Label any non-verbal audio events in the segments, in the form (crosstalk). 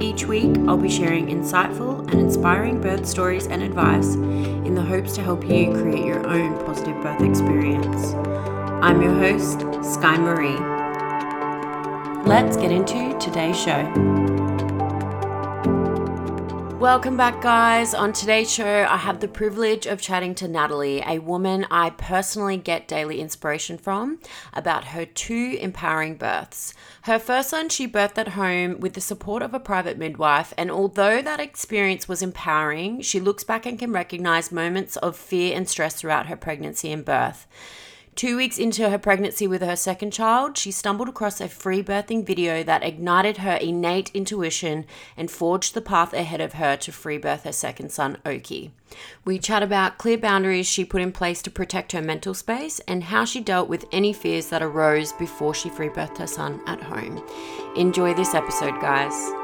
Each week, I'll be sharing insightful and inspiring birth stories and advice in the hopes to help you create your own positive birth experience. I'm your host, Sky Marie. Let's get into today's show. Welcome back, guys. On today's show, I have the privilege of chatting to Natalie, a woman I personally get daily inspiration from, about her two empowering births. Her first son, she birthed at home with the support of a private midwife, and although that experience was empowering, she looks back and can recognize moments of fear and stress throughout her pregnancy and birth. Two weeks into her pregnancy with her second child, she stumbled across a free birthing video that ignited her innate intuition and forged the path ahead of her to free birth her second son, Oki. We chat about clear boundaries she put in place to protect her mental space and how she dealt with any fears that arose before she free birthed her son at home. Enjoy this episode, guys.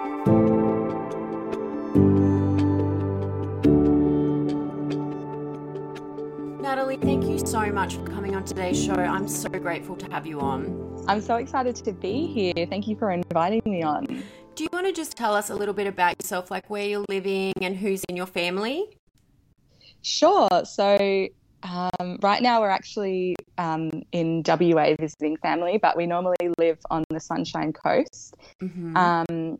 Natalie, thank you so much for coming on today's show. I'm so grateful to have you on. I'm so excited to be here. Thank you for inviting me on. Do you want to just tell us a little bit about yourself, like where you're living and who's in your family? Sure. So, um, right now we're actually um, in WA visiting family, but we normally live on the Sunshine Coast. Mm-hmm. Um,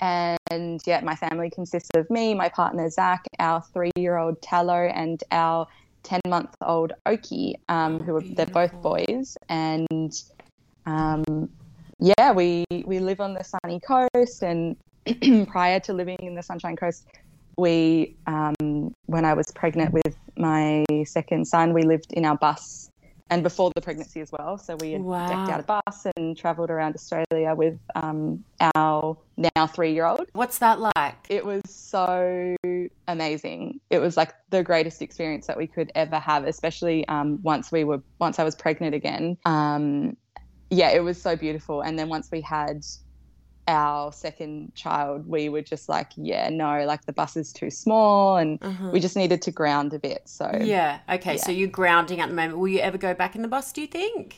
and yeah, my family consists of me, my partner Zach, our three year old Tallow, and our 10 month old Oki, um, who are, they're both boys. And um, yeah, we, we live on the sunny coast. And (clears throat) prior to living in the Sunshine Coast, we, um, when I was pregnant with my second son, we lived in our bus and before the pregnancy as well. So we had wow. decked out a bus and travelled around Australia with um, our now three year old. What's that like? It was so amazing. It was like the greatest experience that we could ever have, especially um, once we were once I was pregnant again. Um, yeah, it was so beautiful. And then once we had our second child, we were just like, yeah, no, like the bus is too small and uh-huh. we just needed to ground a bit. So, yeah. Okay. Yeah. So you're grounding at the moment. Will you ever go back in the bus, do you think?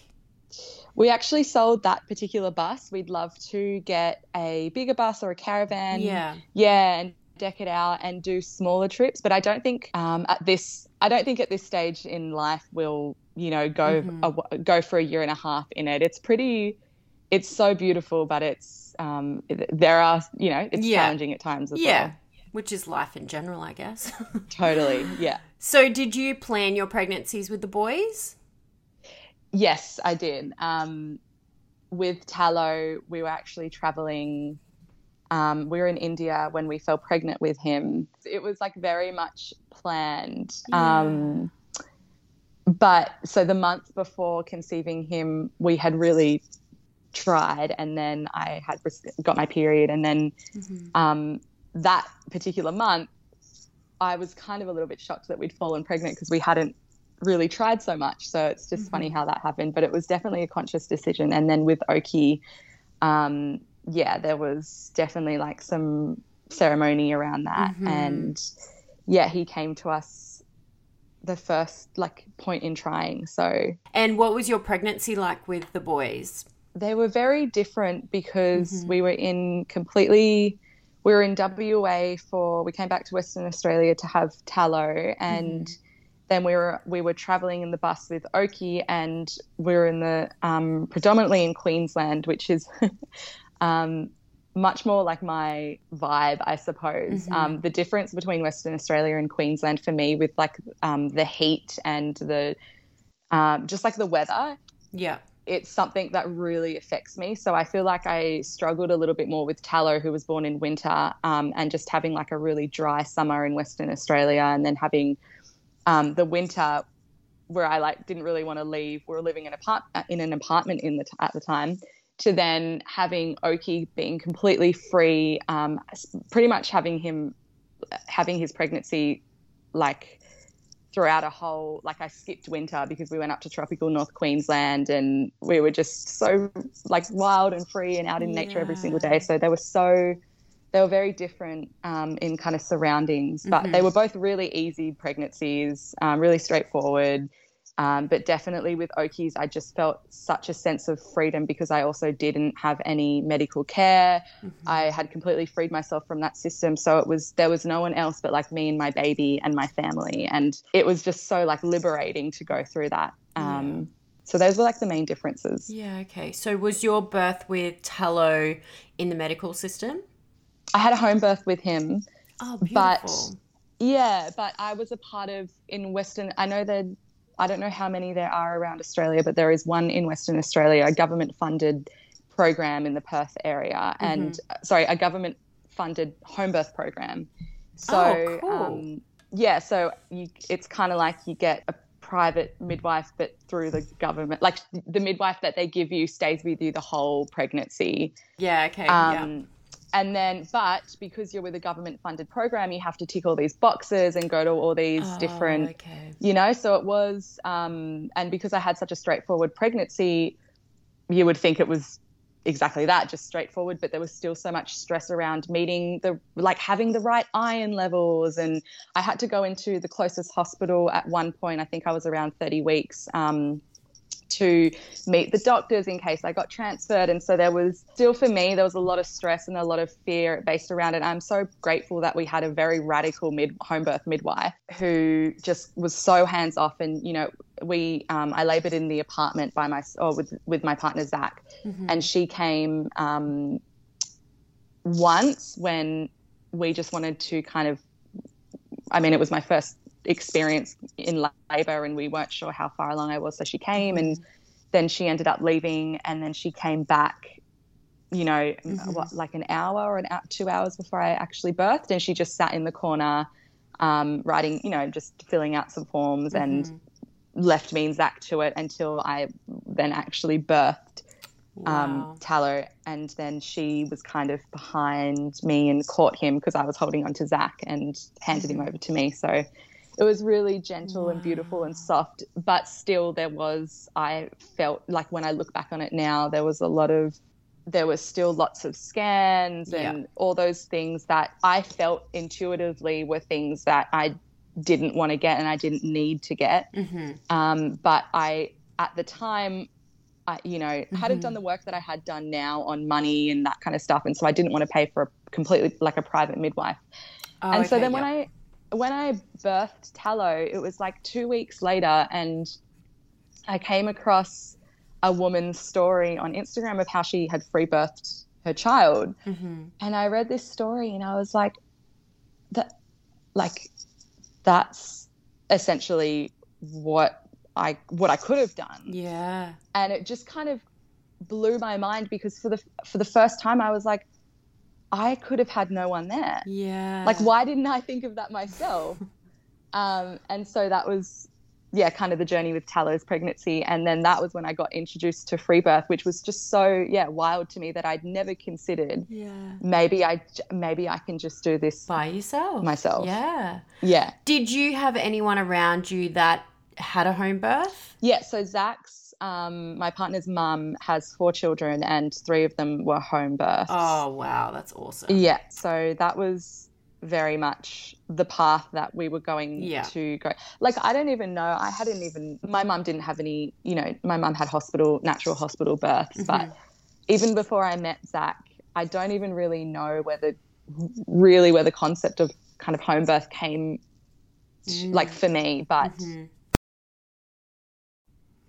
We actually sold that particular bus. We'd love to get a bigger bus or a caravan. Yeah. Yeah. And deck it out and do smaller trips. But I don't think um, at this, I don't think at this stage in life we'll, you know, go mm-hmm. a, go for a year and a half in it. It's pretty, it's so beautiful, but it's um, there are, you know, it's yeah. challenging at times as yeah. well. Which is life in general, I guess. (laughs) totally, yeah. So, did you plan your pregnancies with the boys? Yes, I did. Um, with Tallow, we were actually traveling. Um, we were in India when we fell pregnant with him. It was like very much planned. Yeah. Um, but so the month before conceiving him, we had really tried and then I had got my period and then mm-hmm. um, that particular month I was kind of a little bit shocked that we'd fallen pregnant because we hadn't really tried so much so it's just mm-hmm. funny how that happened but it was definitely a conscious decision and then with Oki um, yeah there was definitely like some ceremony around that mm-hmm. and yeah he came to us the first like point in trying so and what was your pregnancy like with the boys they were very different because mm-hmm. we were in completely we were in WA for we came back to Western Australia to have tallow and mm-hmm. then we were we were traveling in the bus with Oki and we were in the um, predominantly in Queensland which is (laughs) um, much more like my vibe I suppose mm-hmm. um, the difference between Western Australia and Queensland for me with like um, the heat and the um, just like the weather yeah it's something that really affects me. So I feel like I struggled a little bit more with Tallow, who was born in winter, um, and just having like a really dry summer in Western Australia, and then having um, the winter where I like didn't really want to leave. We were living in apart in an apartment in the t- at the time. To then having Oki being completely free, um, pretty much having him having his pregnancy like throughout a whole like I skipped winter because we went up to tropical North Queensland and we were just so like wild and free and out in yeah. nature every single day. So they were so they were very different um, in kind of surroundings, but mm-hmm. they were both really easy pregnancies, um, really straightforward. Um, but definitely with Oki's, I just felt such a sense of freedom because I also didn't have any medical care. Mm-hmm. I had completely freed myself from that system. So it was, there was no one else but like me and my baby and my family. And it was just so like liberating to go through that. Um, yeah. So those were like the main differences. Yeah. Okay. So was your birth with Tallow in the medical system? I had a home birth with him. Oh, beautiful. But yeah, but I was a part of in Western. I know that I don't know how many there are around Australia, but there is one in Western Australia, a government funded program in the Perth area, mm-hmm. and uh, sorry, a government funded home birth program. So, oh, cool. um, yeah, so you, it's kind of like you get a private midwife, but through the government. Like the midwife that they give you stays with you the whole pregnancy. Yeah, okay. Um, yeah and then but because you're with a government funded program you have to tick all these boxes and go to all these oh, different okay. you know so it was um, and because i had such a straightforward pregnancy you would think it was exactly that just straightforward but there was still so much stress around meeting the like having the right iron levels and i had to go into the closest hospital at one point i think i was around 30 weeks um, to meet the doctors in case I got transferred. And so there was still for me, there was a lot of stress and a lot of fear based around it. I'm so grateful that we had a very radical mid home birth midwife who just was so hands off. And, you know, we, um, I labored in the apartment by my, or with, with my partner, Zach, mm-hmm. and she came um, once when we just wanted to kind of, I mean, it was my first experience in labor and we weren't sure how far along I was. So she came and then she ended up leaving and then she came back, you know, mm-hmm. what, like an hour or an hour, two hours before I actually birthed. And she just sat in the corner um, writing, you know, just filling out some forms mm-hmm. and left me and Zach to it until I then actually birthed um, wow. um, Tallow. And then she was kind of behind me and caught him because I was holding on to Zach and handed him mm-hmm. over to me. So it was really gentle wow. and beautiful and soft but still there was i felt like when i look back on it now there was a lot of there was still lots of scans and yeah. all those things that i felt intuitively were things that i didn't want to get and i didn't need to get mm-hmm. um, but i at the time I, you know, mm-hmm. hadn't done the work that I had done now on money and that kind of stuff, and so I didn't want to pay for a completely like a private midwife. Oh, and okay, so then yeah. when I when I birthed Tallow, it was like two weeks later, and I came across a woman's story on Instagram of how she had free birthed her child. Mm-hmm. And I read this story and I was like, that, like, that's essentially what I what I could have done. Yeah. And it just kind of blew my mind because for the for the first time I was like, I could have had no one there. Yeah. Like, why didn't I think of that myself? (laughs) um, and so that was, yeah, kind of the journey with Tallow's pregnancy. And then that was when I got introduced to free birth, which was just so, yeah, wild to me that I'd never considered. Yeah. Maybe I, maybe I can just do this by yourself. Myself. Yeah. Yeah. Did you have anyone around you that had a home birth? Yeah. So Zach's um, my partner's mum has four children, and three of them were home births. Oh wow, that's awesome. Yeah, so that was very much the path that we were going yeah. to go. Like I don't even know. I hadn't even. My mum didn't have any. You know, my mum had hospital, natural hospital births, mm-hmm. but even before I met Zach, I don't even really know whether really where the concept of kind of home birth came mm. like for me but mm-hmm.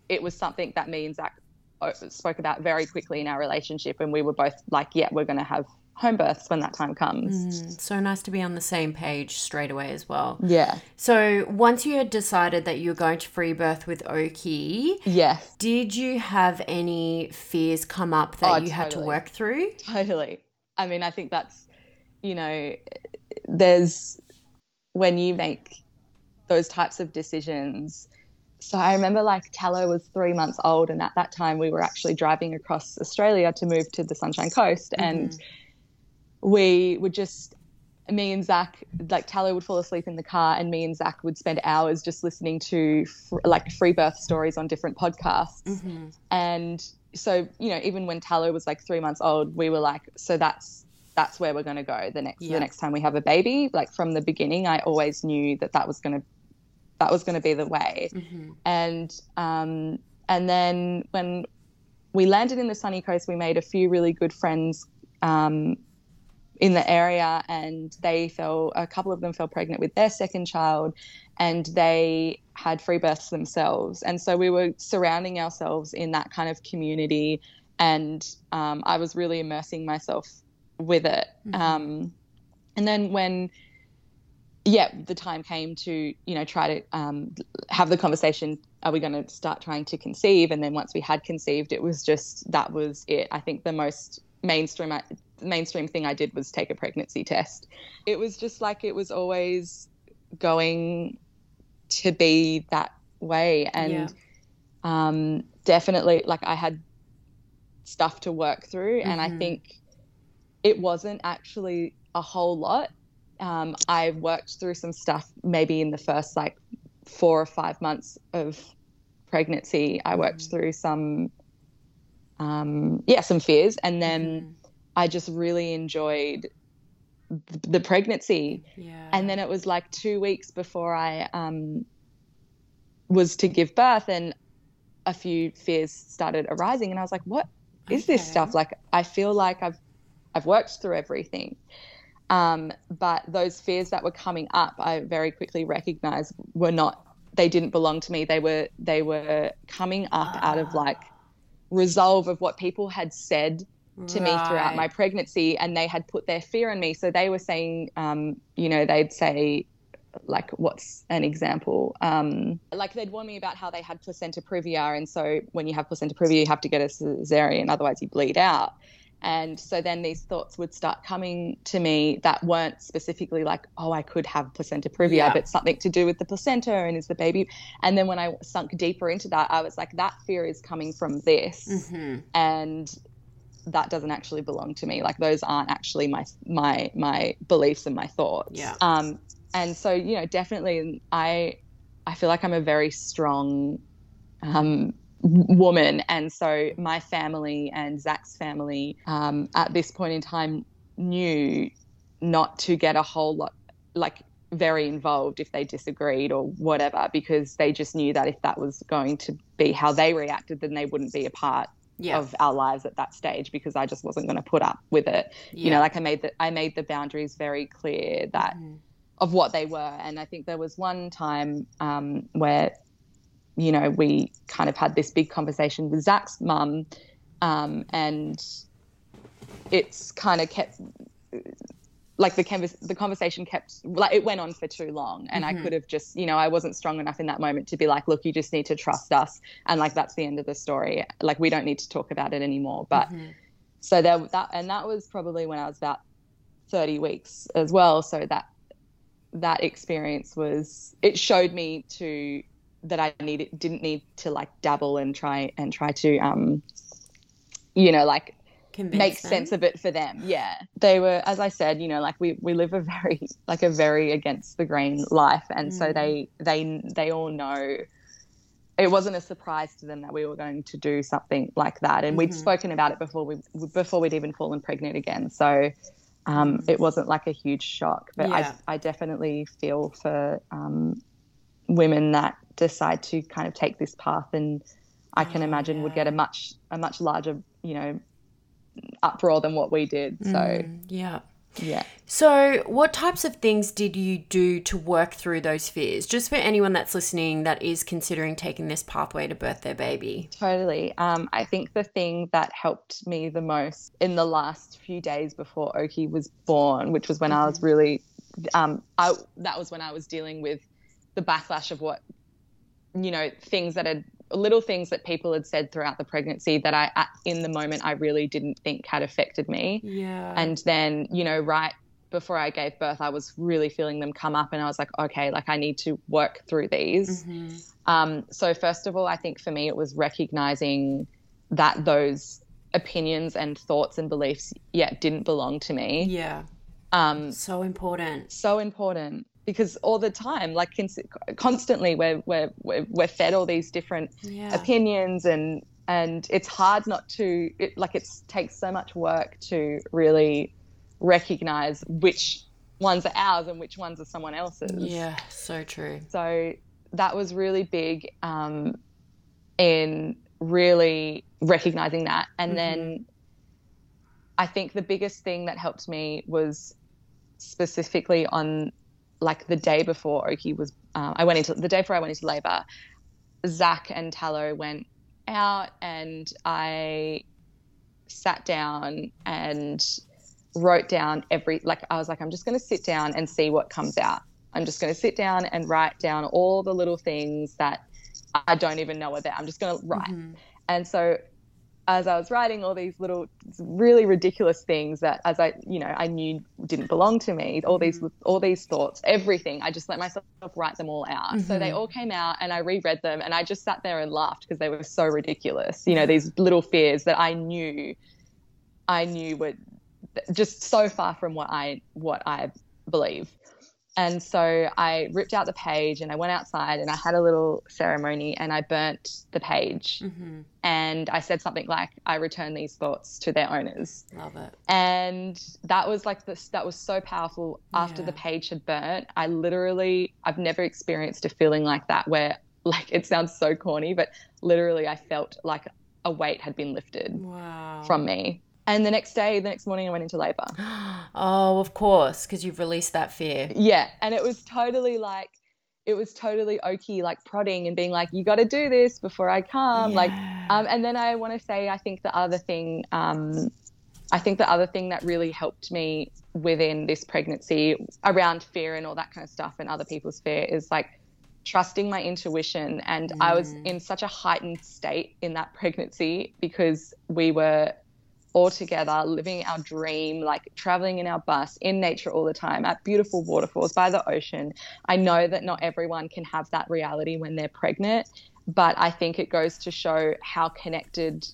It was something that me and zach uh, spoke about very quickly in our relationship and we were both like yeah we're going to have home births when that time comes. Mm, so nice to be on the same page straight away as well. Yeah. So once you had decided that you were going to free birth with Oki, yes. Did you have any fears come up that oh, you totally. had to work through? Totally. I mean, I think that's you know, there's when you make those types of decisions. So I remember like Tallow was three months old, and at that time we were actually driving across Australia to move to the Sunshine Coast, mm-hmm. and we would just me and Zach, like Tallow would fall asleep in the car, and me and Zach would spend hours just listening to fr- like free birth stories on different podcasts. Mm-hmm. And so, you know, even when Tallow was like three months old, we were like, so that's that's where we're going to go the next yeah. the next time we have a baby. Like from the beginning, I always knew that that was going to that was going to be the way. Mm-hmm. And um, and then when we landed in the sunny coast, we made a few really good friends. Um, in the area and they fell a couple of them fell pregnant with their second child and they had free births themselves and so we were surrounding ourselves in that kind of community and um, i was really immersing myself with it mm-hmm. um, and then when yeah the time came to you know try to um, have the conversation are we going to start trying to conceive and then once we had conceived it was just that was it i think the most mainstream I, mainstream thing I did was take a pregnancy test. It was just like it was always going to be that way. And yeah. um, definitely, like, I had stuff to work through. Mm-hmm. And I mm-hmm. think it wasn't actually a whole lot. Um, I worked through some stuff maybe in the first like four or five months of pregnancy. I worked mm-hmm. through some, um, yeah, some fears. And then. Mm-hmm I just really enjoyed the pregnancy. Yeah. And then it was like two weeks before I um, was to give birth, and a few fears started arising, and I was like, "What is okay. this stuff?" Like, I feel like I've I've worked through everything, um, but those fears that were coming up, I very quickly recognized were not. They didn't belong to me. They were they were coming up out of like resolve of what people had said to right. me throughout my pregnancy and they had put their fear in me so they were saying um, you know they'd say like what's an example um, like they'd warn me about how they had placenta previa and so when you have placenta previa you have to get a cesarean otherwise you bleed out and so then these thoughts would start coming to me that weren't specifically like, oh, I could have placenta previa, yeah. but something to do with the placenta and is the baby. And then when I sunk deeper into that, I was like, that fear is coming from this. Mm-hmm. And that doesn't actually belong to me. Like those aren't actually my my my beliefs and my thoughts. Yeah. Um, and so you know, definitely, I I feel like I'm a very strong um, woman, and so my family and Zach's family um, at this point in time knew not to get a whole lot like very involved if they disagreed or whatever because they just knew that if that was going to be how they reacted then they wouldn't be a part yeah. of our lives at that stage because I just wasn't going to put up with it. Yeah. You know, like I made the I made the boundaries very clear that mm. of what they were, and I think there was one time um, where, you know, we kind of had this big conversation with Zach's mum, um, and it's kind of kept like the canvas the conversation kept like it went on for too long. And mm-hmm. i could have just you know i wasn't strong enough in that moment to be like look you just need to trust us. And like that's the end of the story. Like we don't need to talk about it anymore. But mm-hmm. so there that and that was probably when i was about 30 weeks as well. So that that experience was it showed me to that i needed didn't need to like dabble and try and try to um you know like Convince make them. sense of it for them. Yeah. They were, as I said, you know, like we, we live a very, (laughs) like a very against the grain life. And mm. so they, they, they all know it wasn't a surprise to them that we were going to do something like that. And mm-hmm. we'd spoken about it before we, before we'd even fallen pregnant again. So, um, mm. it wasn't like a huge shock, but yeah. I, I definitely feel for, um, women that decide to kind of take this path and I can oh, imagine yeah. would get a much, a much larger, you know, uproar than what we did. So mm, yeah. Yeah. So, what types of things did you do to work through those fears? Just for anyone that's listening that is considering taking this pathway to birth their baby. Totally. Um, I think the thing that helped me the most in the last few days before Oki was born, which was when I was really, um, I, that was when I was dealing with the backlash of what, you know, things that had little things that people had said throughout the pregnancy that I, in the moment, I really didn't think had affected me. Yeah. And then, you know, right before I gave birth, I was really feeling them come up, and I was like, okay, like I need to work through these. Mm-hmm. Um, so, first of all, I think for me, it was recognizing that those opinions and thoughts and beliefs yet didn't belong to me. Yeah. Um, So important. so important because all the time, like constantly, we're, we're we're we're fed all these different Yeah. opinions and and it's hard not to it, like it takes so much work to really recognize which ones are ours and which ones are someone else's Yeah. So true. so that was really big um, in really recognizing that and then i think the biggest thing that helped me was specifically on like the day before oki was uh, i went into the day before i went into labor zach and tallow went out and i sat down and wrote down every like i was like i'm just going to sit down and see what comes out. I'm just going to sit down and write down all the little things that i don't even know are there i'm just going to write. Mhm. and so as I was writing all these little really ridiculous things that as I you know I knew didn't belong to me all these mm-hmm. all these thoughts everything I just let myself write them all out. So they mm-hmm. all came out and I reread them and I just sat there and laughed because they were so ridiculous. You know these little fears that I knew I knew were just so far from what I what I believe and so I ripped out the page and I went outside and I had a little ceremony and I burnt the page Mhm. and I said something like, I return these thoughts to their owners. Love it. And that was like this, that was so powerful. After Yeah. the page had burnt, I literally, I've never experienced a feeling like that where, like, it sounds so corny, but literally I felt like a weight had been lifted Wow. from me. And the next day, the next morning, I went into labor. (gasps) Oh, of course, because you've released that fear. Yeah. And it was totally like, it was totally Oki, like prodding and being like, you got to do this before I come. Like, Um, and then I want to say, I think the other thing, um, I think the other thing that really helped me within this pregnancy around fear and all that kind of stuff and other people's fear is like trusting my intuition. And I was in such a heightened state in that pregnancy because we were all together, living our dream, like traveling in our bus in nature all the time at beautiful waterfalls by the ocean. I know that not everyone can have that reality when they're pregnant, but I think it goes to show how connected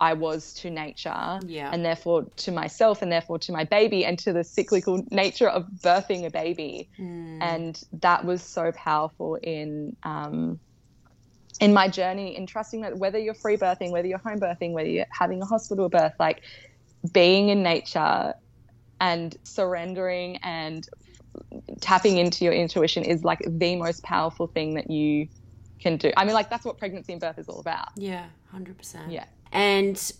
I was to nature Yeah. and therefore to myself and therefore to my baby and to the cyclical nature of birthing a baby. Mm. And that was so powerful in um, in my journey in trusting that whether you're free birthing, whether you're home birthing, whether you're having a hospital birth, like being in nature and surrendering and tapping into your intuition is like the most powerful thing that you can do. I mean, like that's what pregnancy and birth is all about. Yeah, hundred percent. Yeah. And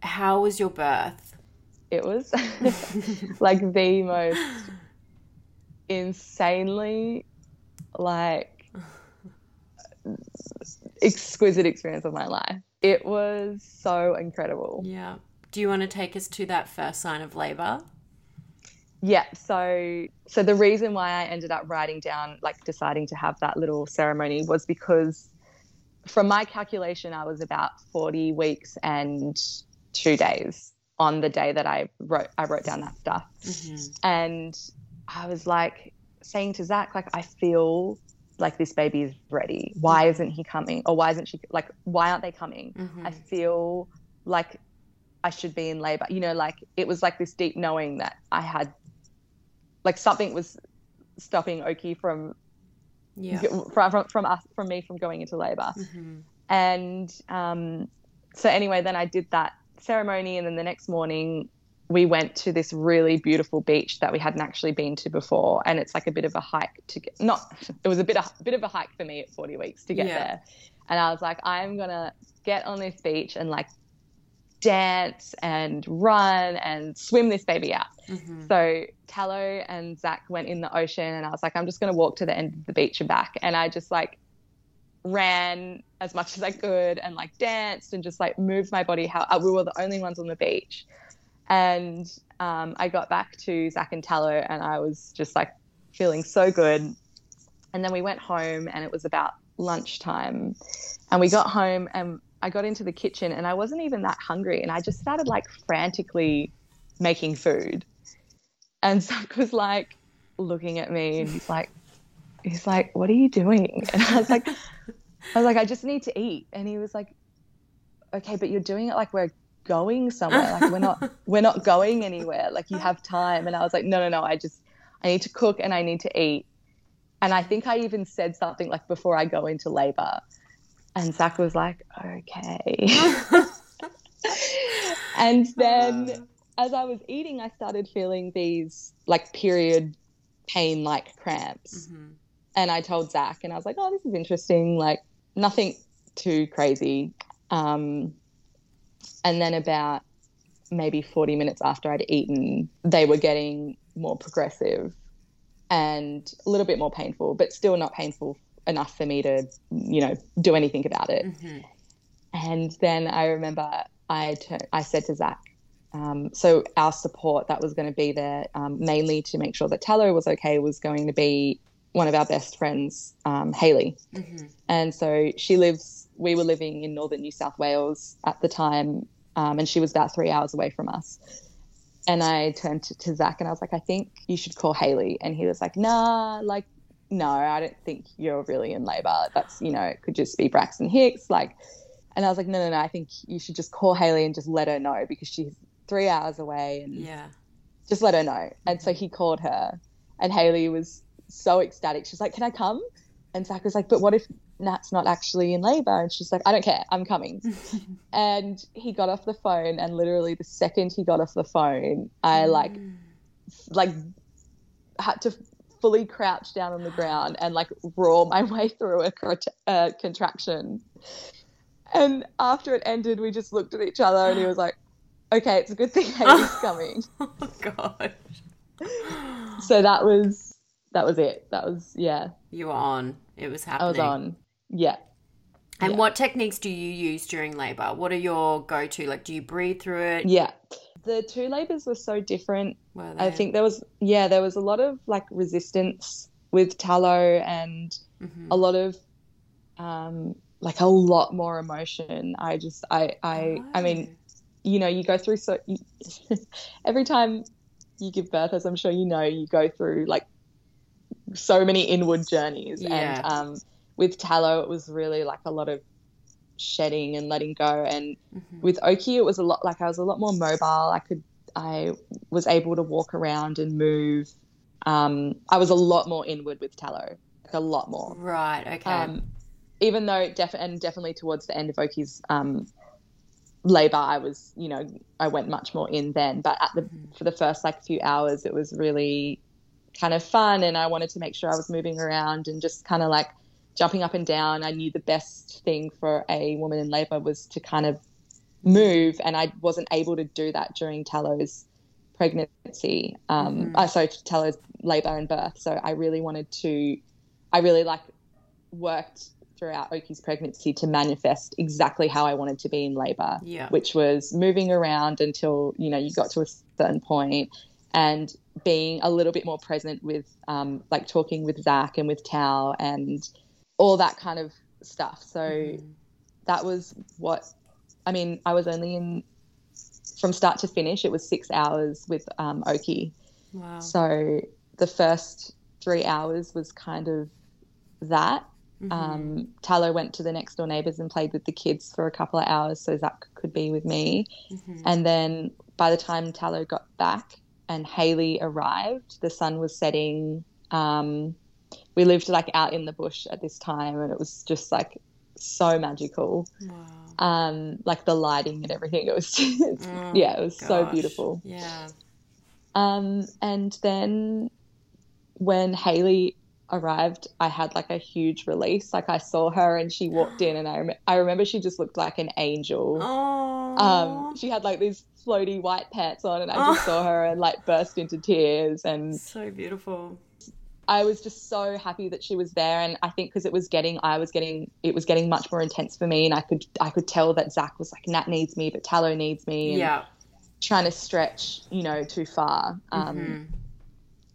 how was your birth? It was (laughs) (laughs) like the most insanely like (laughs) exquisite experience of my life. It was so incredible. Yeah. Do you want to take us to that first sign of labor? Yeah, so so the reason why I ended up writing down like deciding to have that little ceremony was because from my calculation I was about 40 weeks and 2 days on the day that I wrote I wrote down that stuff. Mm-hmm. And I was like saying to Zach like I feel like this baby is ready. Why isn't he coming? Or why isn't she like why aren't they coming? Mm-hmm. I feel like I should be in labor. You know, like it was like this deep knowing that I had, like something was stopping Oki from Yeah. from from, from us from me from going into labor. Mm-hmm. And um, so anyway, then I did that ceremony, and then the next morning we went to this really beautiful beach that we hadn't actually been to before, and it's like a bit of a hike to get. Not, it was a bit of, bit of a hike for me at 40 weeks to get Yeah. there, and I was like, I'm gonna get on this beach and like dance and run and swim this baby out. Mhm. So Tallow and Zach went in the ocean, and I was like, I'm just going to walk to the end of the beach and back. And I just like ran as much as I could and like danced and just like moved my body. How we were the only ones on the beach. And um, I got back to Zach and Tallow, and I was just like feeling so good. And then we went home, and it was about lunchtime. And we got home, and I got into the kitchen, and I wasn't even that hungry. And I just started like frantically making food. And (laughs) Zach was like looking at me, and he's like, he's like, "What are you doing?" (laughs) And I was like, I was like, "I just need to eat." And he was like, "Okay, but you're doing it like we're going somewhere. Like we're not (laughs) we're not going anywhere. Like you have time." And I was like, "No, no, no. I just I need to cook and I need to eat." And I think I even said something like before I go into labor. And Zach was like, "Okay." (laughs) and then as I was eating, I started feeling these like period pain like cramps. Mhm. And I told Zach, and I was like, oh, this is interesting. Like, nothing too crazy. Um, and then about maybe 40 minutes after I'd eaten, they were getting more progressive and a little bit more painful, but still not painful enough for me to, you know, do anything about it. Mhm. And then I remember I I said to Zach, um, so our support that was going to be there um, mainly to make sure that Tallow was okay was going to be one of our best friends, um, Haley. Mhm. And so she lives, we were living in northern New South Wales at the time, um, and she was about three hours away from us. And I turned to, to Zach and I was like, I think you should call Haley. And he was like, nah, like, no, I don't think you're really in labor. That's, you know, it could just be Braxton Hicks. Like, and I was like, no, no, no, I think you should just call Haley and just let her know because she's three hours away and Yeah. just let her know. And so he called her, and Haley was so ecstatic. She's like, Can I come? And Zach was like, But what if Nat's not actually in labor? And she's like, I don't care, I'm coming. (laughs) and he got off the phone, and literally the second he got off the phone, I like, like, had to fully crouch down on the ground and like roar my (laughs) way through a, cont- uh, contraction. And after it ended, we just looked at each other, and he was like, (gasps) Okay, it's a good thing (laughs) Haley's coming. Oh god. so that was that was it that was yeah You were on. It was happening. i was on yeah And Yeah. what techniques do you use during labor? What are your go-to? Like, do you breathe through it? yeah the two labors were so different Were i think there was yeah there was a lot of like resistance with tallow and Mhm. a lot of um like a lot more emotion i just i i i mean you know you go through so you, (laughs) every time you give birth as i'm sure you know you go through like so many inward journeys Yeah. and um with tallow it was really like a lot of shedding and letting go and Mhm. with oki it was a lot like i was a lot more mobile i could i was able to walk around and move um i was a lot more inward with tallow like a lot more Right. Okay. um, even though def- and definitely towards the end of Oki's um, labor, I was, you know, I went much more in then. But at the Mhm. for the first like few hours, it was really kind of fun, and I wanted to make sure I was moving around and just kind of like jumping up and down. I knew the best thing for a woman in labor was to kind of move, and I wasn't able to do that during Tallow's pregnancy. Um, Mhm. uh, sorry, Tallow's labor and birth. So I really wanted to, I really like worked throughout Oki's pregnancy to manifest exactly how I wanted to be in labor, yeah. which was moving around until you know you got to a certain point and being a little bit more present with um, like talking with Zach and with Tao and all that kind of stuff. So Mhm. that was what I mean. I was only in from start to finish. It was six hours with um, Oki. Wow. So the first three hours was kind of that. Mhm. Um, Tallow went to the next door neighbors and played with the kids for a couple of hours so Zach could be with me. Mhm. And then by the time Tallow got back and Haley arrived, the sun was setting. Um, we lived like out in the bush at this time, and it was just like so magical. wow. Um, like the lighting and everything. It was, (laughs) Oh, yeah, it was so beautiful. Yeah. Um, and then when Haley arrived, I had like a huge release. Like I saw her and she walked in, and I rem- I remember she just looked like an angel. Oh. Um, she had like these floaty white pants on, and I just Oh. saw her and like burst into tears. And so beautiful. I was just so happy that she was there. And I think because it was getting, I was getting, it was getting much more intense for me, and I could I could tell that Zach was like, Nat needs me, but Tallow needs me. And Yeah. Trying to stretch, you know, too far. Um, Mhm.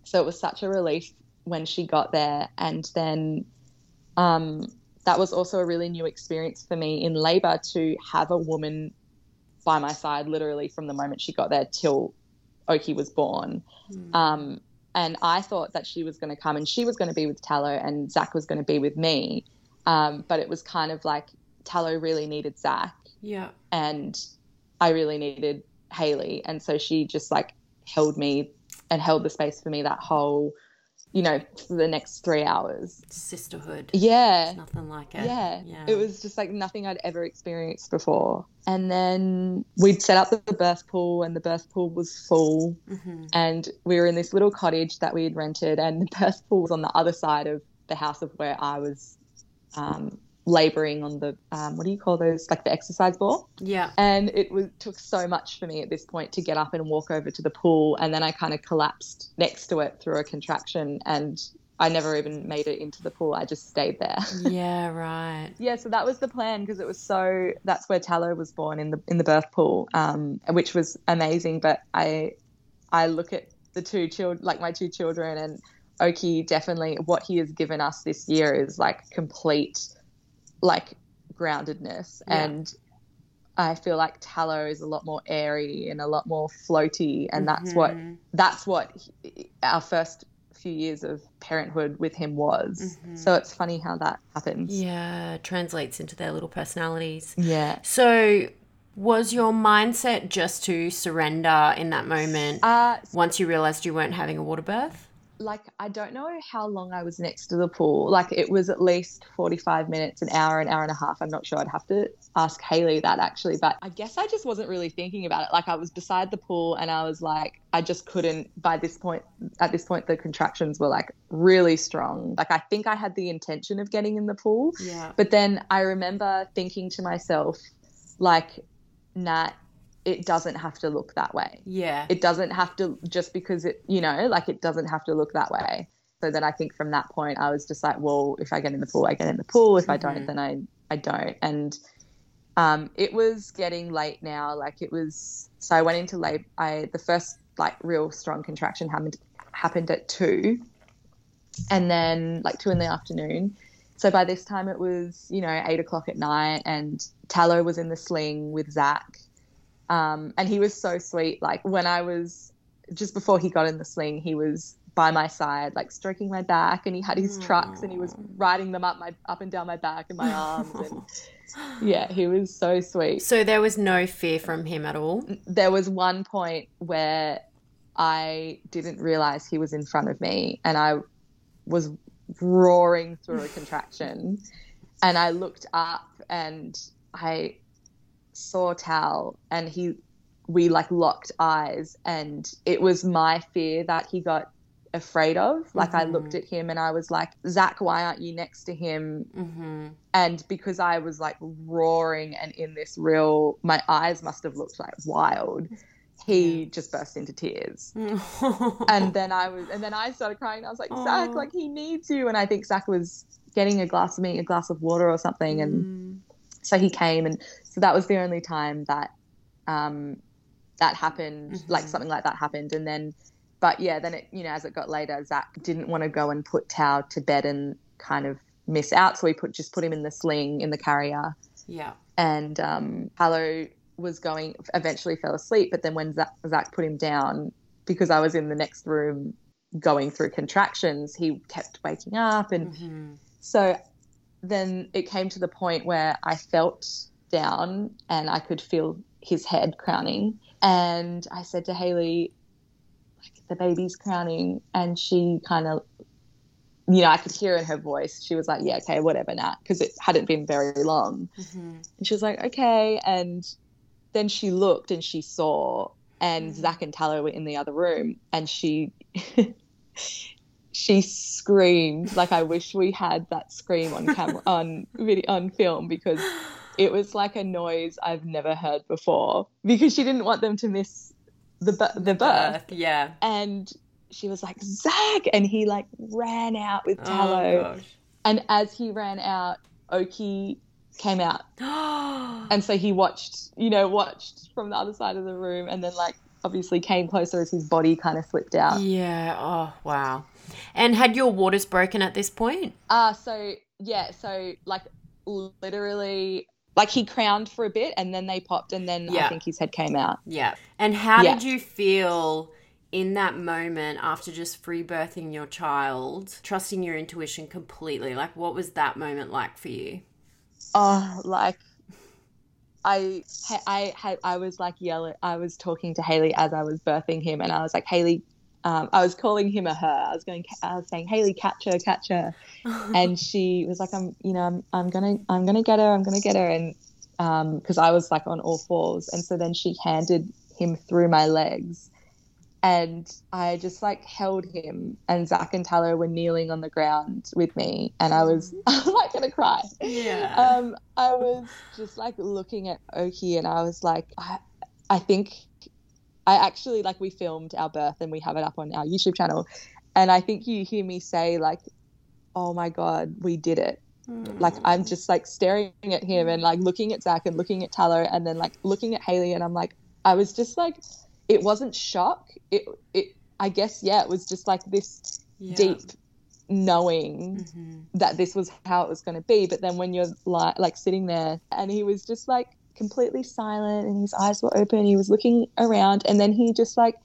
so it was such a relief when she got there and then um, that was also a really new experience for me in labor to have a woman by my side literally from the moment she got there till oki was born Mm. um, and i thought that she was going to come and she was going to be with tallow and zach was going to be with me um, but it was kind of like tallow really needed zach yeah. and I really needed Haley. And so she just like held me and held the space for me that whole, you know, for the next three hours. Sisterhood. Yeah. There's nothing like it. Yeah. Yeah. It was just like nothing I'd ever experienced before. And then we'd set up the birth pool, and the birth pool was full. hmm And we were in this little cottage that we had rented, and the birth pool was on the other side of the house of where I was um, laboring on the, um, what do you call those? Like the exercise ball Yeah. and it was, took so much for me at this point to get up and walk over to the pool and then i kind of collapsed next to it through a contraction and i never even made it into the pool i just stayed there (laughs) Yeah. Right. yeah so that was the plan because it was so that's where tallow was born in the in the birth pool um, which was amazing but i i look at the two children like my two children and oki definitely what he has given us this year is like complete like groundedness Yeah. and I feel like tallow is a lot more airy and a lot more floaty, and that's what Mhm. that's what he, our first few years of parenthood with him was. Mhm. So it's funny how that happens. Yeah. Translates into their little personalities. Yeah. So, was your mindset just to surrender in that moment Uh, once you realized you weren't having a water birth? Like I don't know how long I was next to the pool. Like it was at least forty-five minutes, an hour, an hour and a half. I'm not sure. I'd have to ask Haley that actually, but I guess I just wasn't really thinking about it. Like I was beside the pool, and I was like, I just couldn't. By this point, at this point, the contractions were like really strong. Like I think I had the intention of getting in the pool, Yeah. but then I remember thinking to myself, like, Nat, it doesn't have to look that way. Yeah. it doesn't have to just because it you know like it doesn't have to look that way. So then i think from that point i was just like well if i get in the pool i get in the pool. If i Mhm. don't then i i don't. And um it was getting late now. Like it was so i went into labor i the first like real strong contraction happened happened at two. And then like two in the afternoon. So by this time it was you know eight o'clock at night and tallow was in the sling with zach um, and he was so sweet. Like when I was just before he got in the sling, he was by my side, like stroking my back, and he had his trucks, and he was riding them up my up and down my back and my arms, and (laughs) yeah, he was so sweet. So there was no fear from him at all. There was one point where I didn't realize he was in front of me, and I was roaring through a contraction, and I looked up and I saw Tal and he we like locked eyes and it was my fear that he got afraid of like I Mhm. looked at him and I was like Zach why aren't you next to him Mm-hmm. and because I was like roaring and in this real my eyes must have looked like wild he just burst into tears (laughs) and then I was and then I started crying I was like Zach Aw. like he needs you and I think Zach was getting a glass of me a glass of water or something and Mm. so he came and so that was the only time that um that happened like Mhm. something like that happened and then but yeah then it you know as it got later zach didn't want to go and put tao to bed and kind of miss out so we put just put him in the sling in the carrier yeah. and um Tallow was going eventually fell asleep but then when zach, zach put him down because i was in the next room going through contractions he kept waking up and Mm-hmm. so then it came to the point where I felt down and I could feel his head crowning. And I said to Haley, like, the baby's crowning. And she kind of, you know, I could hear in her voice, she was like, yeah, okay, whatever, Nat, because it hadn't been very long. Mm-hmm. And she was like, okay. And then she looked and she saw, and Mm. Zach and Tallow were in the other room, and she (laughs) she screamed like I wish we had that scream on camera (laughs) on video on film because (laughs) it was like a noise I've never heard before because she didn't want them to miss the the birth. Yeah. And she was like Zach, and he like ran out with tallow. Oh, and as he ran out, Oki came out, (gasps) and so he watched, you know, watched from the other side of the room, and then like obviously came closer as his body kind of slipped out. yeah. Oh, wow. And had your waters broken at this point? Ah, so yeah, so like literally, like he crowned for a bit, and then they popped, and then Yeah. I think his head came out. Yeah. And how Yeah. did you feel in that moment after just free birthing your child, trusting your intuition completely? Like, what was that moment like for you? Oh, like I, I had, I was like yelling. I was talking to Haley as I was birthing him, and I was like, Haley. Um, I was calling him a her. I was going. I was saying, Haley, catch her, catch her. (laughs) and she was like, I'm, you know, I'm, I'm gonna, I'm gonna get her. I'm gonna get her. And because I was like on all fours, and so then she handed him through my legs, and I just like held him, and Zach and Tyler were kneeling on the ground with me, and I was, (laughs) I was like gonna cry. yeah. Um, I was just like looking at Oki, and I was like, I, I think I actually like we filmed our birth and we have it up on our YouTube channel, and I think you hear me say like, "Oh my God, we did it!" Like I'm just like staring at him and like looking at Zach and looking at Tyler and then like looking at Haley, and I'm like, I was just like, it wasn't shock. It, it, I guess, yeah, it was just like this Yeah. deep knowing Mhm. that this was how it was going to be. But then when you're like, like sitting there and he was just like completely silent and his eyes were open, he was looking around and then he just like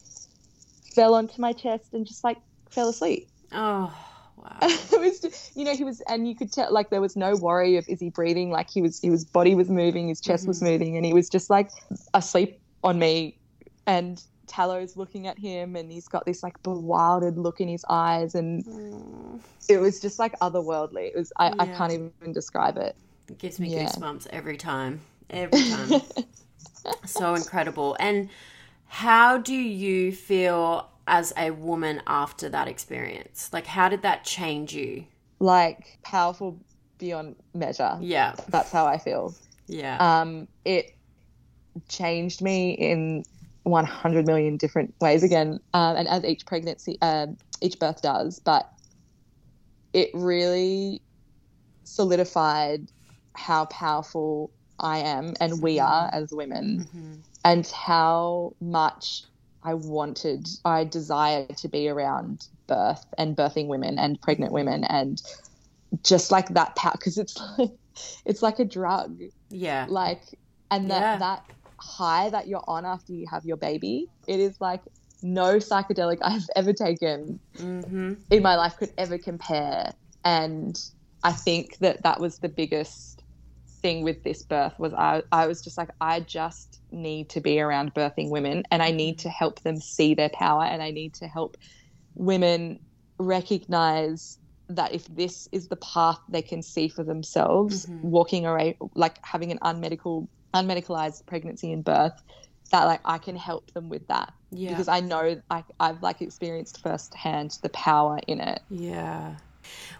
fell onto my chest and just like fell asleep. Oh, (laughs) wow. it was just, you know, he was, and you could tell like there was no worry of is he breathing? Like he was, his body was moving, his chest was moving and he was just like asleep on me and Tallow's looking at him and he's got this like bewildered look in his eyes and Mm. it was just like otherworldly. It was I, I can't even describe it. It gives me Yeah. goosebumps every time. Every time. (laughs) so incredible. And how do you feel as a woman after that experience? Like, how did that change you? like powerful beyond measure. Yeah. That's how I feel. Yeah. Um, it changed me in 100 million different ways again, um, and as each pregnancy, um, each birth does, but it really solidified how powerful I am and we are as women, Mhm. and how much I wanted, I desired to be around birth and birthing women and pregnant women, and just like that power, because it's (laughs) like it's like a drug, Yeah. like, and that Yeah. that high that you're on after you have your baby, it is like no psychedelic (laughs) I've ever taken Mm-hmm. in my life could ever compare. And I think that that was the biggest thing with this birth was I, I was just like, I just need to be around birthing women and I need to help them see their power and I need to help women recognize that if this is the path they can see for themselves, Mhm. walking away, like having an unmedical, unmedicalized pregnancy and birth, that like I can help them with that Yeah. because I know I, I've like experienced firsthand the power in it. Yeah.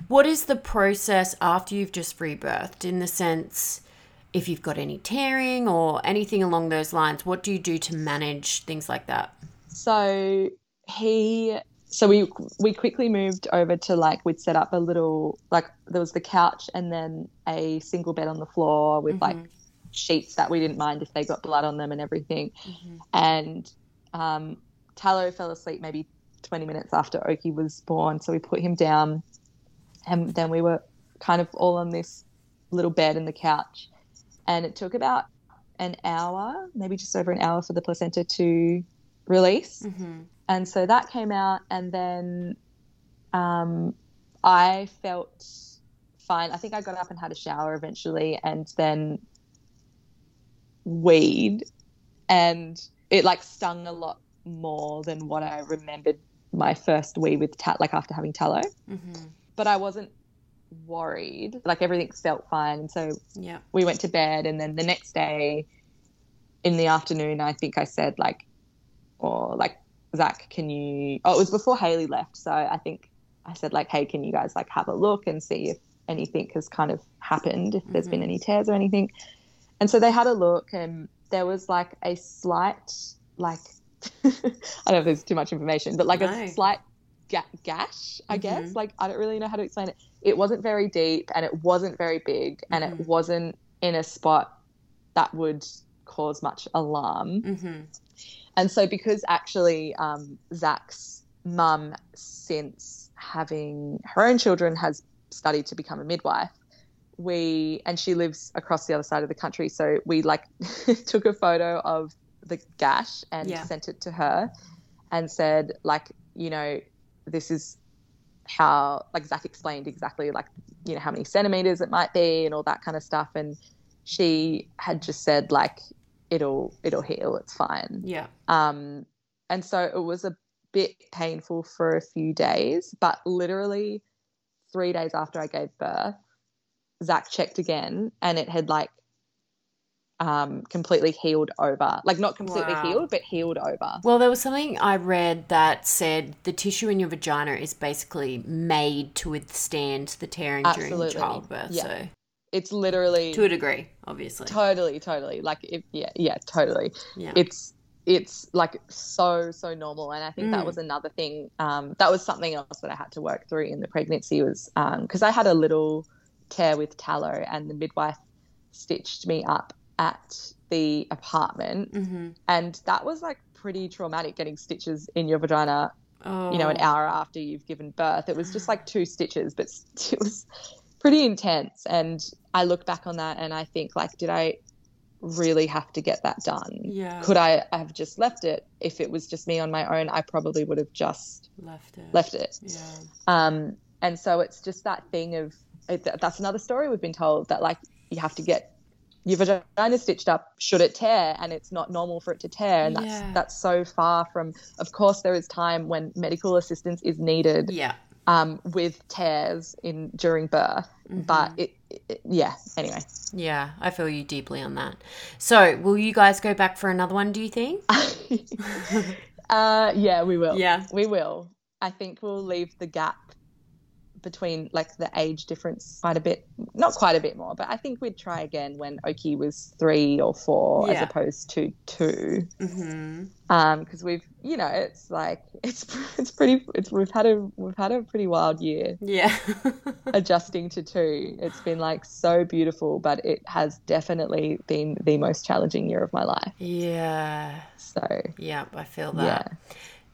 What is the process after you've just rebirthed in the sense if you've got any tearing or anything along those lines? What do you do to manage things like that? So he, so we we quickly moved over to like we'd set up a little like there was the couch and then a single bed on the floor with like sheets that we didn't mind if they got blood on them and everything. And um, Tallow fell asleep maybe 20 minutes after Oki was born, so we put him down, and then we were kind of all on this little bed in the couch, and it took about an hour, maybe just over an hour, for the placenta to release. Mm-hmm. And so that came out, and then um, I felt fine. I think I got up and had a shower eventually, and then weed, and it like stung a lot more than what I remembered my first weed with tat, like after having tallow. Mm-hmm. But I wasn't worried. Like everything felt fine, and so Yeah. we went to bed and then the next day in the afternoon i think i said like or like zach can you oh it was before haley left so i think I said like, hey, can you guys like have a look and see if anything has kind of happened, if there's been mm-hmm. any tears or anything. And so they had a look, and there was like a slight, like, (laughs) I don't know if there's too much information, but like No. a slight ga- gash, I guess. Mhm. Like, I don't really know how to explain it. It wasn't very deep and it wasn't very big and Mhm. it wasn't in a spot that would cause much alarm. Mm-hmm. And so, because actually um, Zach's mum, since having her own children, has studied to become a midwife, we and she lives across the other side of the country. So we like (laughs) took a photo of the gash and Yeah. sent it to her, and said like, you know, this is how like Zach explained exactly like you know how many centimeters it might be and all that kind of stuff, and she had just said like it'll it'll heal, it's fine. Yeah. Um, and so it was a bit painful for a few days, but literally three days after I gave birth, Zach checked again and it had like um, completely healed over. Like not completely Wow. healed, but healed over. Well, there was something I read that said the tissue in your vagina is basically made to withstand the tearing during childbirth. Yeah. So, It's literally to a degree, obviously. totally, totally like if yeah, yeah, totally. yeah. it's it's like so so normal and i think that Mm. was another thing um, that was something else that i had to work through in the pregnancy was because i had a little tear with tallow and the midwife stitched me up at the apartment mm-hmm. and that was like pretty traumatic getting stitches in your vagina oh. you know an hour after you've given birth it was just like two stitches but (laughs) it was pretty intense and i look back on that and i think like did i really have to get that done Yeah. could I have just left it? If it was just me on my own, I probably would have just left it. left it. Yeah. Um, and so it's just that thing of it, that's another story we've been told that like you have to get your vagina stitched up should it tear and it's not normal for it to tear and that's Yeah. that's so far from of course there is time when medical assistance is needed Yeah. um, with tears in during birth but Mm-hmm. it, it yeah anyway Yeah. I feel you deeply on that. So, will you guys go back for another one, do you think? (laughs) (laughs) uh, yeah we will Yeah. We will. I think we'll leave the gap between like the age difference quite a bit, not quite a bit more, but I think we'd try again when Oki was three or four Yeah. as opposed to two. Mm-hmm. Um, because we've, you know, it's like (laughs) it's it's pretty. It's we've had a we've had a pretty wild year Yeah. (laughs) adjusting to two. It's been like so beautiful, but it has definitely been the most challenging year of my life. yeah. So Yeah. I feel that. yeah. that.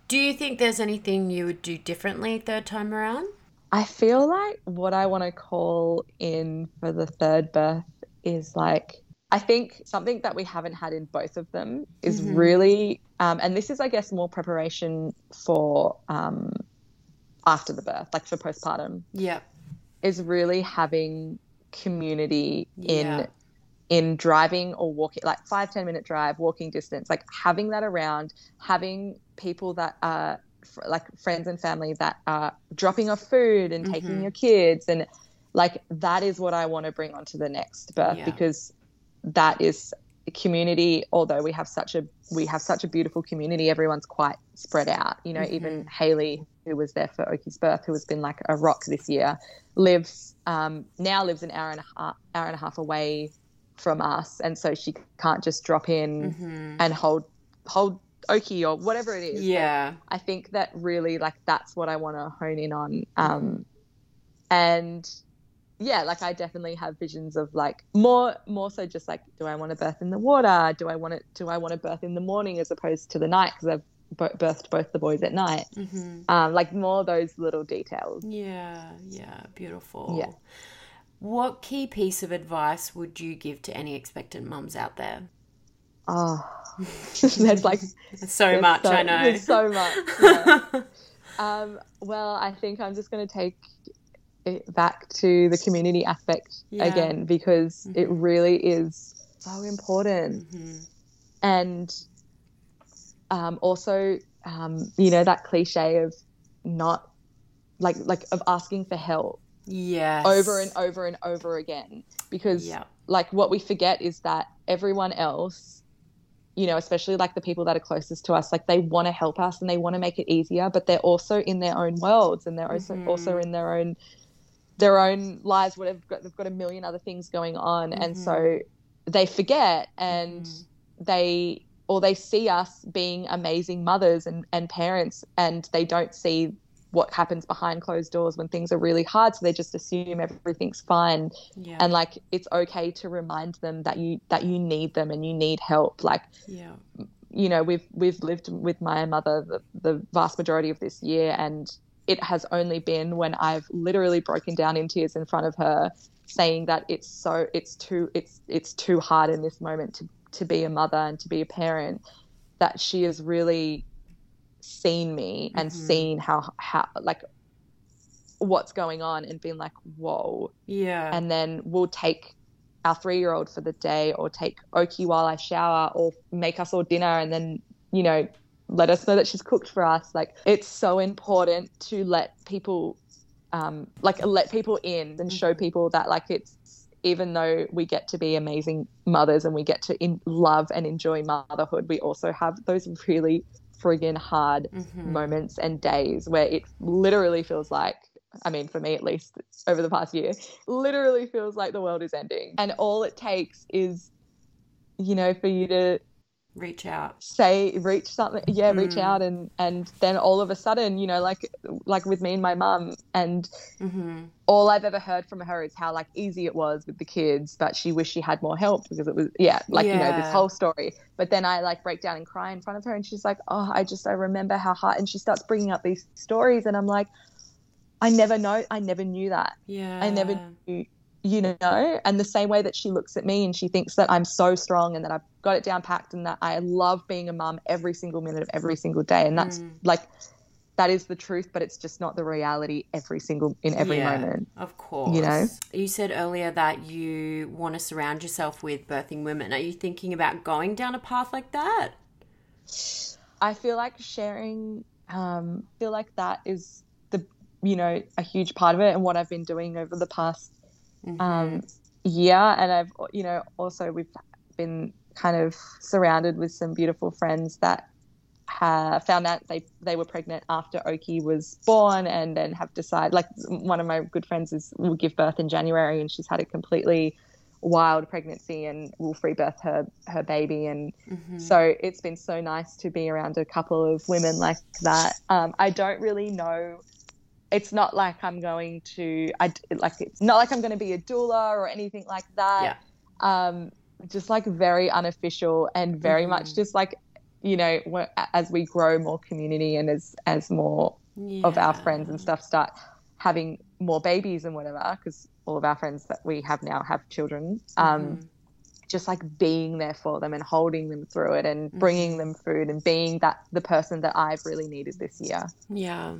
Do you think there's anything you would do differently third time around? I feel like what I want to call in for the third birth is like, I think something that we haven't had in both of them is Mhm. really, um, and this is, I guess, more preparation for um, after the birth, like for postpartum, Yeah. is really having community Yeah. in in driving or walking like five ten minute drive walking distance like having that around having people that are like friends and family that are dropping off food and taking Mhm. your kids and like that is what i want to bring onto the next birth Yeah. because that is community although we have such a we have such a beautiful community everyone's quite spread out you know even haley who was there for oki's birth who has been like a rock this year lives um, now lives an hour and a half hour and a half away from us and so she can't just drop in Mm-hmm. and hold hold oki or whatever it is Yeah. I think that really like that's what I want to hone in on. Um, and yeah, like I definitely have visions of like more more so just like do I want to birth in the water? Do I want it? Do I want to birth in the morning as opposed to the night because I've birthed both the boys at night? Mm-hmm. Um, like more those little details. Yeah, yeah, beautiful. Yeah. What key piece of advice would you give to any expectant mums out there? Oh, (laughs) there's like So there's much, so- I know. There's so much. yeah. (laughs) Um, well, I think I'm just going to take it back to the community aspect Yeah. again because it Mhm. really is so important. Mhm. And um, also, um, you know, that cliche of not like like of asking for help yeah over and over and over again because Yeah. like what we forget is that everyone else you know, especially like the people that are closest to us, like they want to help us and they want to make it easier, but they're also in their own worlds and they're also Mm-hmm. also in their own their own lives. Whatever they've got a million other things going on, and Mm-hmm. so they forget and they or they see us being amazing mothers and, and parents and they don't see what happens behind closed doors when things are really hard so they just assume everything's fine Yeah. and like it's okay to remind them that you that you need them and you need help like yeah. you know we've we've lived with my mother the, the vast majority of this year and it has only been when I've literally broken down in tears in front of her saying that it's so it's too it's it's too hard in this moment to to be a mother and to be a parent that she has really seen me and Mhm. seen how how like what's going on and been like whoa Yeah. and then we'll take our three year old for the day or take Oki while I shower or make us all dinner and then, you know, let us know that she's cooked for us. Like it's so important to let people um like let people in and show people that like it's even though we get to be amazing mothers and we get to in, love and enjoy motherhood, we also have those really friggin' hard Mhm. moments and days where it literally feels like I mean, for me at least, over the past year, literally feels like the world is ending. And all it takes is, you know, for you to Reach out. say, reach something, yeah, reach Mm. out, and and then all of a sudden, you know, like like with me and my mum, and Mm-hmm. all I've ever heard from her is how like easy it was with the kids, but she wished she had more help because it was yeah, like you know this whole story. But then I like break down and cry in front of her, and she's like, "Oh, I just I remember how hard," and she starts bringing up these stories, and I'm like, I never know, I never knew that, Yeah. I never knew, you know, and the same way that she looks at me and she thinks that I'm so strong and that I've got it down packed and that I love being a mum every single minute of every single day, and that's Mm. like. That is the truth, but it's just not the reality every single in every Yeah. moment. Of course. You know? You said earlier that you want to surround yourself with birthing women. Are you thinking about going down a path like that? I feel like sharing, um, feel like that is the, you know, a huge part of it and what I've been doing over the past Mm-hmm. um, year. And I've, you know, also we've been kind of surrounded with some beautiful friends that ha found out they, they were pregnant after Oki was born and then have decided, like one of my good friends is will give birth in January and she's had a completely wild pregnancy and will free birth her, her baby and Mhm. so it's been so nice to be around a couple of women like that. Um, I don't really know. It's not like I'm going to. I like. It's not like I'm going to be a doula or anything like that. Um, just like very unofficial and very Mhm. much just like, you know, as we grow more community and as as more of our friends and stuff start having more babies and whatever, because all of our friends that we have now have children. Um, Mhm. just like being there for them and holding them through it and Mm-hmm. bringing them food and being that the person that I've really needed this year. Yeah.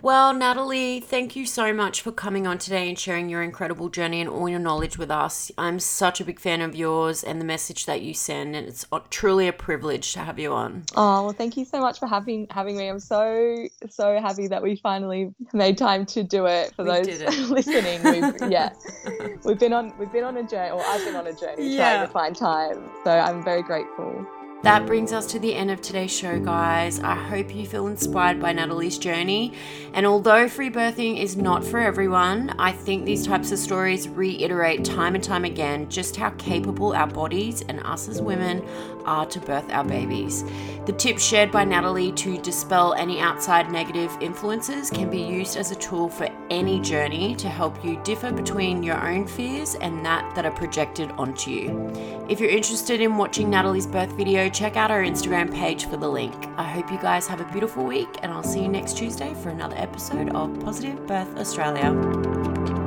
Well, Natalie, thank you so much for coming on today and sharing your incredible journey and all your knowledge with us. I'm such a big fan of yours and the message that you send, and it's truly a privilege to have you on. Oh, well, thank you so much for having having me. I'm so so happy that we finally made time to do it. For We those it. (laughs) listening, we've, yeah, (laughs) we've been on we've been on a journey, or I've been on a journey Yeah. trying to find time. So I'm very grateful. That brings us to the end of today's show, guys. I hope you feel inspired by Natalie's journey. And although free birthing is not for everyone, I think these types of stories reiterate time and time again just how capable our bodies and us as women are to birth our babies. The tips shared by Natalie to dispel any outside negative influences can be used as a tool for any journey to help you differ between your own fears and that that are projected onto you. If you're interested in watching Natalie's birth video, check out our Instagram page for the link. I hope you guys have a beautiful week, and I'll see you next Tuesday for another episode of Positive Birth Australia.